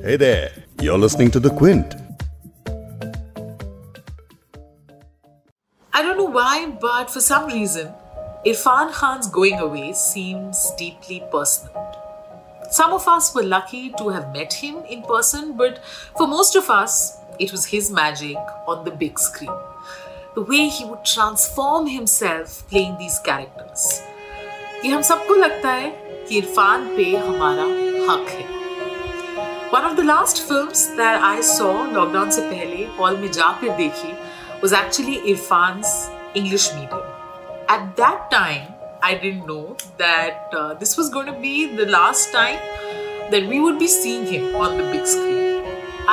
Hey there, you're listening to The Quint. I don't know why, but for some reason, Irfan Khan's going away seems deeply personal. Some of us were lucky to have met him in person, but for most of us, it was his magic on the big screen. The way he would transform himself playing these characters. ये हम सबको लगता है कि इरफान पे हमारा हक है one of the last films that I saw lockdown se pehle hall mein dekhi was actually Irfan's English medium. At that time, I didn't know that uh, this was going to be the last time that we would be seeing him on the big screen.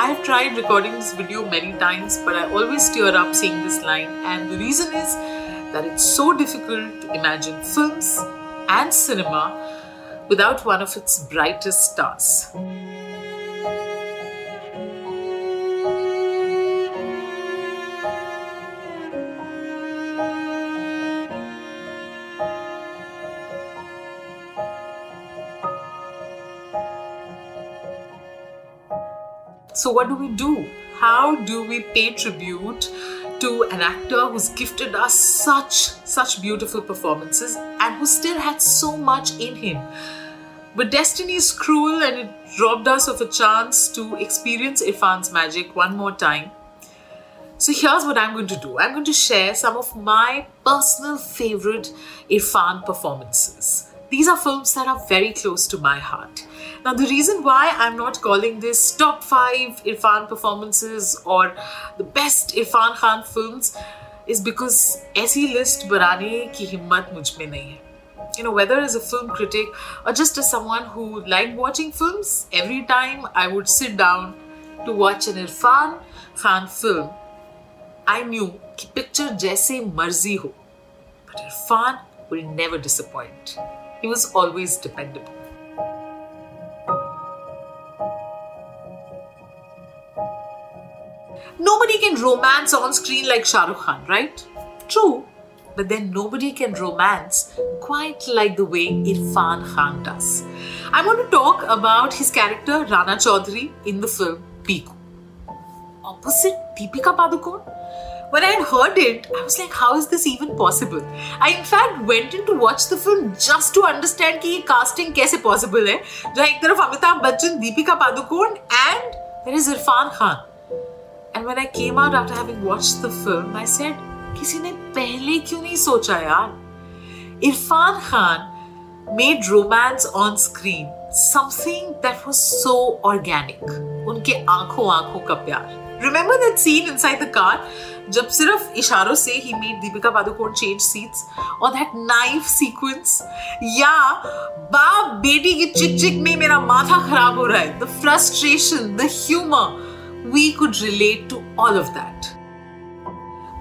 I have tried recording this video many times, but I always tear up seeing this line, and the reason is that it's so difficult to imagine films and cinema without one of its brightest stars. So, what do we do? How do we pay tribute to an actor who's gifted us such such beautiful performances and who still had so much in him? But destiny is cruel and it robbed us of a chance to experience Irfan's magic one more time. So here's what I'm going to do. I'm going to share some of my personal favorite Irfan performances. These are films that are very close to my heart. Now, the reason why I'm not calling this top five Irfan performances or the best Irfan Khan films is because ऐसी list बनाने की हिम्मत मुझ में नहीं है. You know, whether as a film critic or just as someone who liked watching films, every time I would sit down to watch an Irfan Khan film, I knew कि picture जैसे मर्जी हो, but Irfan will never disappoint. He was always dependable. Nobody can romance on screen like Shah Rukh Khan, right? True, but then nobody can romance quite like the way Irfan Khan does. I'm going to talk about his character Rana Chaudhary in the film Piku. Opposite Deepika Padukone? When I had heard it, I was like, how is this even possible? I in fact went in to watch the film just to understand ये casting कैसे possible है जहाँ एक तरफ़ Amitabh Bachchan, Deepika Padukone and there is Irfan Khan. And when I came out after having watched the film, I said, किसी ने पहले क्यों नहीं सोचा यार? Irfan Khan made romance on screen something that was so organic. उनके आँखों आँखों का प्यार. Remember that scene inside the car? जब सिर्फ़ इशारों से ही made Deepika Padukone change seats और दैट नाइफ सीक्वेंस या बाप बेटी की चिक चिक में मेरा माथा खराब हो रहा है। The frustration the humour we could relate to all of that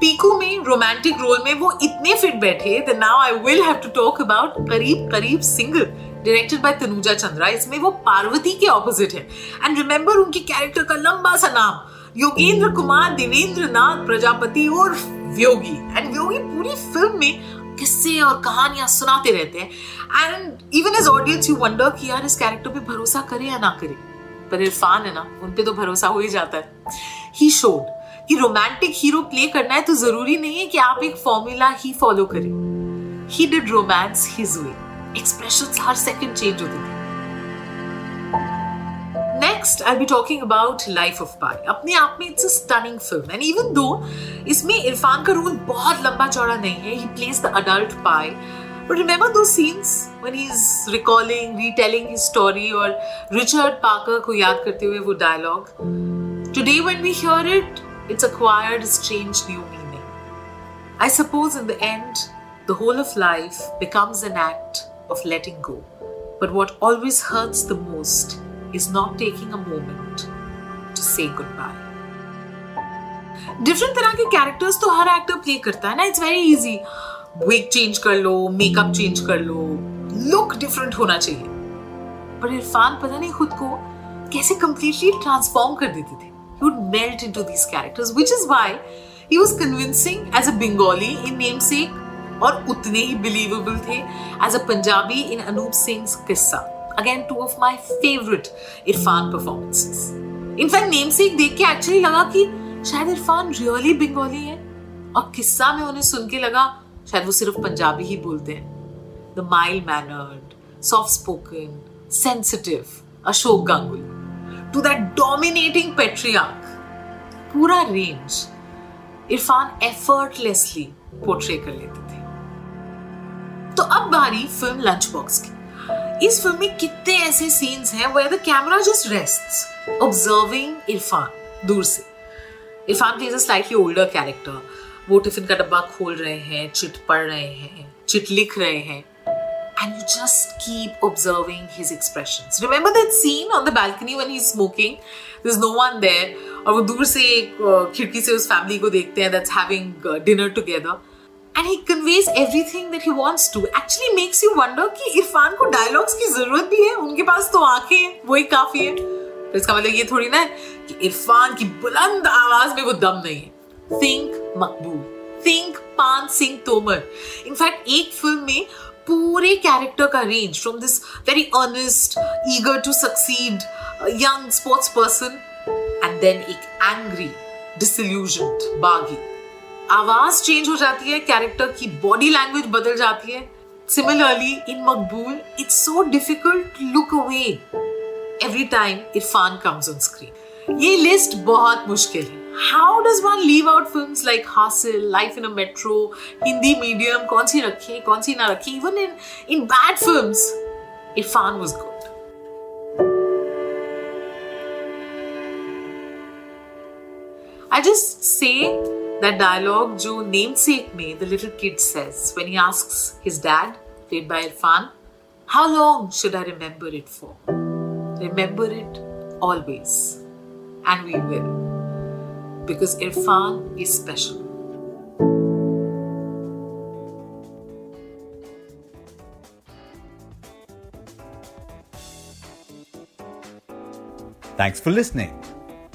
Piku में रोमांटिक रोल में वो इतने फिट बैठे the now I will have to talk about Qarib Qarib single directed by Tanuja Chandra इसमें वो पार्वती के ऑपोजिट है। And remember उनकी कैरेक्टर का लंबा सा नाम, योगेंद्र कुमार, देवेंद्र नाथ, प्रजापति और व्योगी एंड व्योगी पूरी फ़िल्म में किस्से और कहानियाँ सुनाते रहते हैं। And even as audience you wonder कि यार इस कैरेक्टर पे भरोसा करे या ना करे। पर इरफान है ना, उन पे तो भरोसा हो ही जाता है। ही शोड कि रोमांटिक हीरो प्ले करना है तो ज़रूरी नहीं है कि आप एक फॉर्मूला ही फॉलो करें। He did romance his way expressions her second change होते थे next I be talking about Life of Pi अपने आप में it's a stunning film and even though इसमें इरफान का रोल बहुत लंबा चौड़ा नहीं है he plays the adult Pi But remember those scenes when he's recalling, retelling his story or Richard Parker को याद करते हुए वो dialogue. Today when we hear it, it's acquired a strange new meaning. I suppose in the end, the whole of life becomes an act of letting go. But what always hurts the most is not taking a moment to say goodbye. Different तरह के characters तो हर actor play करता है ना it's very easy wig change कर लो makeup change कर लो look different होना चाहिए पर इरफान पता नहीं खुद को कैसे कंप्लीटली ट्रांसफॉर्म कर देते थे he would melt into these characters which is why he was convincing as a bengali in namesake और उतने ही बिलीवेबल थे as a Punjabi in Anup Singh Qissa again too of my favourite Irrfan performances in fact name से देख के actually लगा कि शायद इरफान रियली बंगाली है और किस्सा में उन्हें सुन के लगा, शायद वो सिर्फ़ पंजाबी ही बोलते हैं। The mild mannered soft spoken sensitive Ashok Ganguly to that dominating patriarch पूरा रेंज इरफान एफर्टलेसली पोर्ट्रे कर लेते थे। बारी फ़िल्म लंच बॉक्स की इस फ़िल्म में कितने ऐसे सीन्स हैं where the camera just rests observing Irrfan दूर से Irrfan plays a slightly older character वो टिफ़िन का डब्बा खोल रहे हैं, चिट पढ़ रहे हैं, चिट लिख रहे हैं and you just keep observing his expressions. Remember that scene on the balcony when he's smoking? There's no one there. और वो दूर से एक खिड़की से उस फैमिली को देखते हैं that's having dinner together. And he conveys everything that he wants to. Actually makes you wonder कि इरफान को डायलॉग्स की ज़रूरत भी है। उनके पास तो आँखें हैं। वही काफ़ी है। तो इसका मतलब ये थोड़ी ना है कि इरफान की बुलंद आवाज़ में वो दम नहीं है। Think Maqbool think Paan Singh Tomar in fact एक फ़िल्म में पूरे कैरेक्टर का range from this very earnest eager to succeed young sports person and then एक एंग्री डिसल्यूजन बागी। आवाज़ चेंज हो जाती है कैरेक्टर की बॉडी लैंग्वेज बदल जाती है। Similarly in Maqbool it's so difficult look away every time Irrfan comes on screen ये लिस्ट बहुत मुश्किल है। How does one leave out film like Haasil life in a metro Hindi medium कौन सी रखी, कौन सी ना रखी? Even in in bad film Irrfan was good I just say that dialogue जो namesake में the little kid says when he asks his dad, played by Irfan, how long should I remember it for? Remember it always. And we will because Irfan is special. Thanks for listening.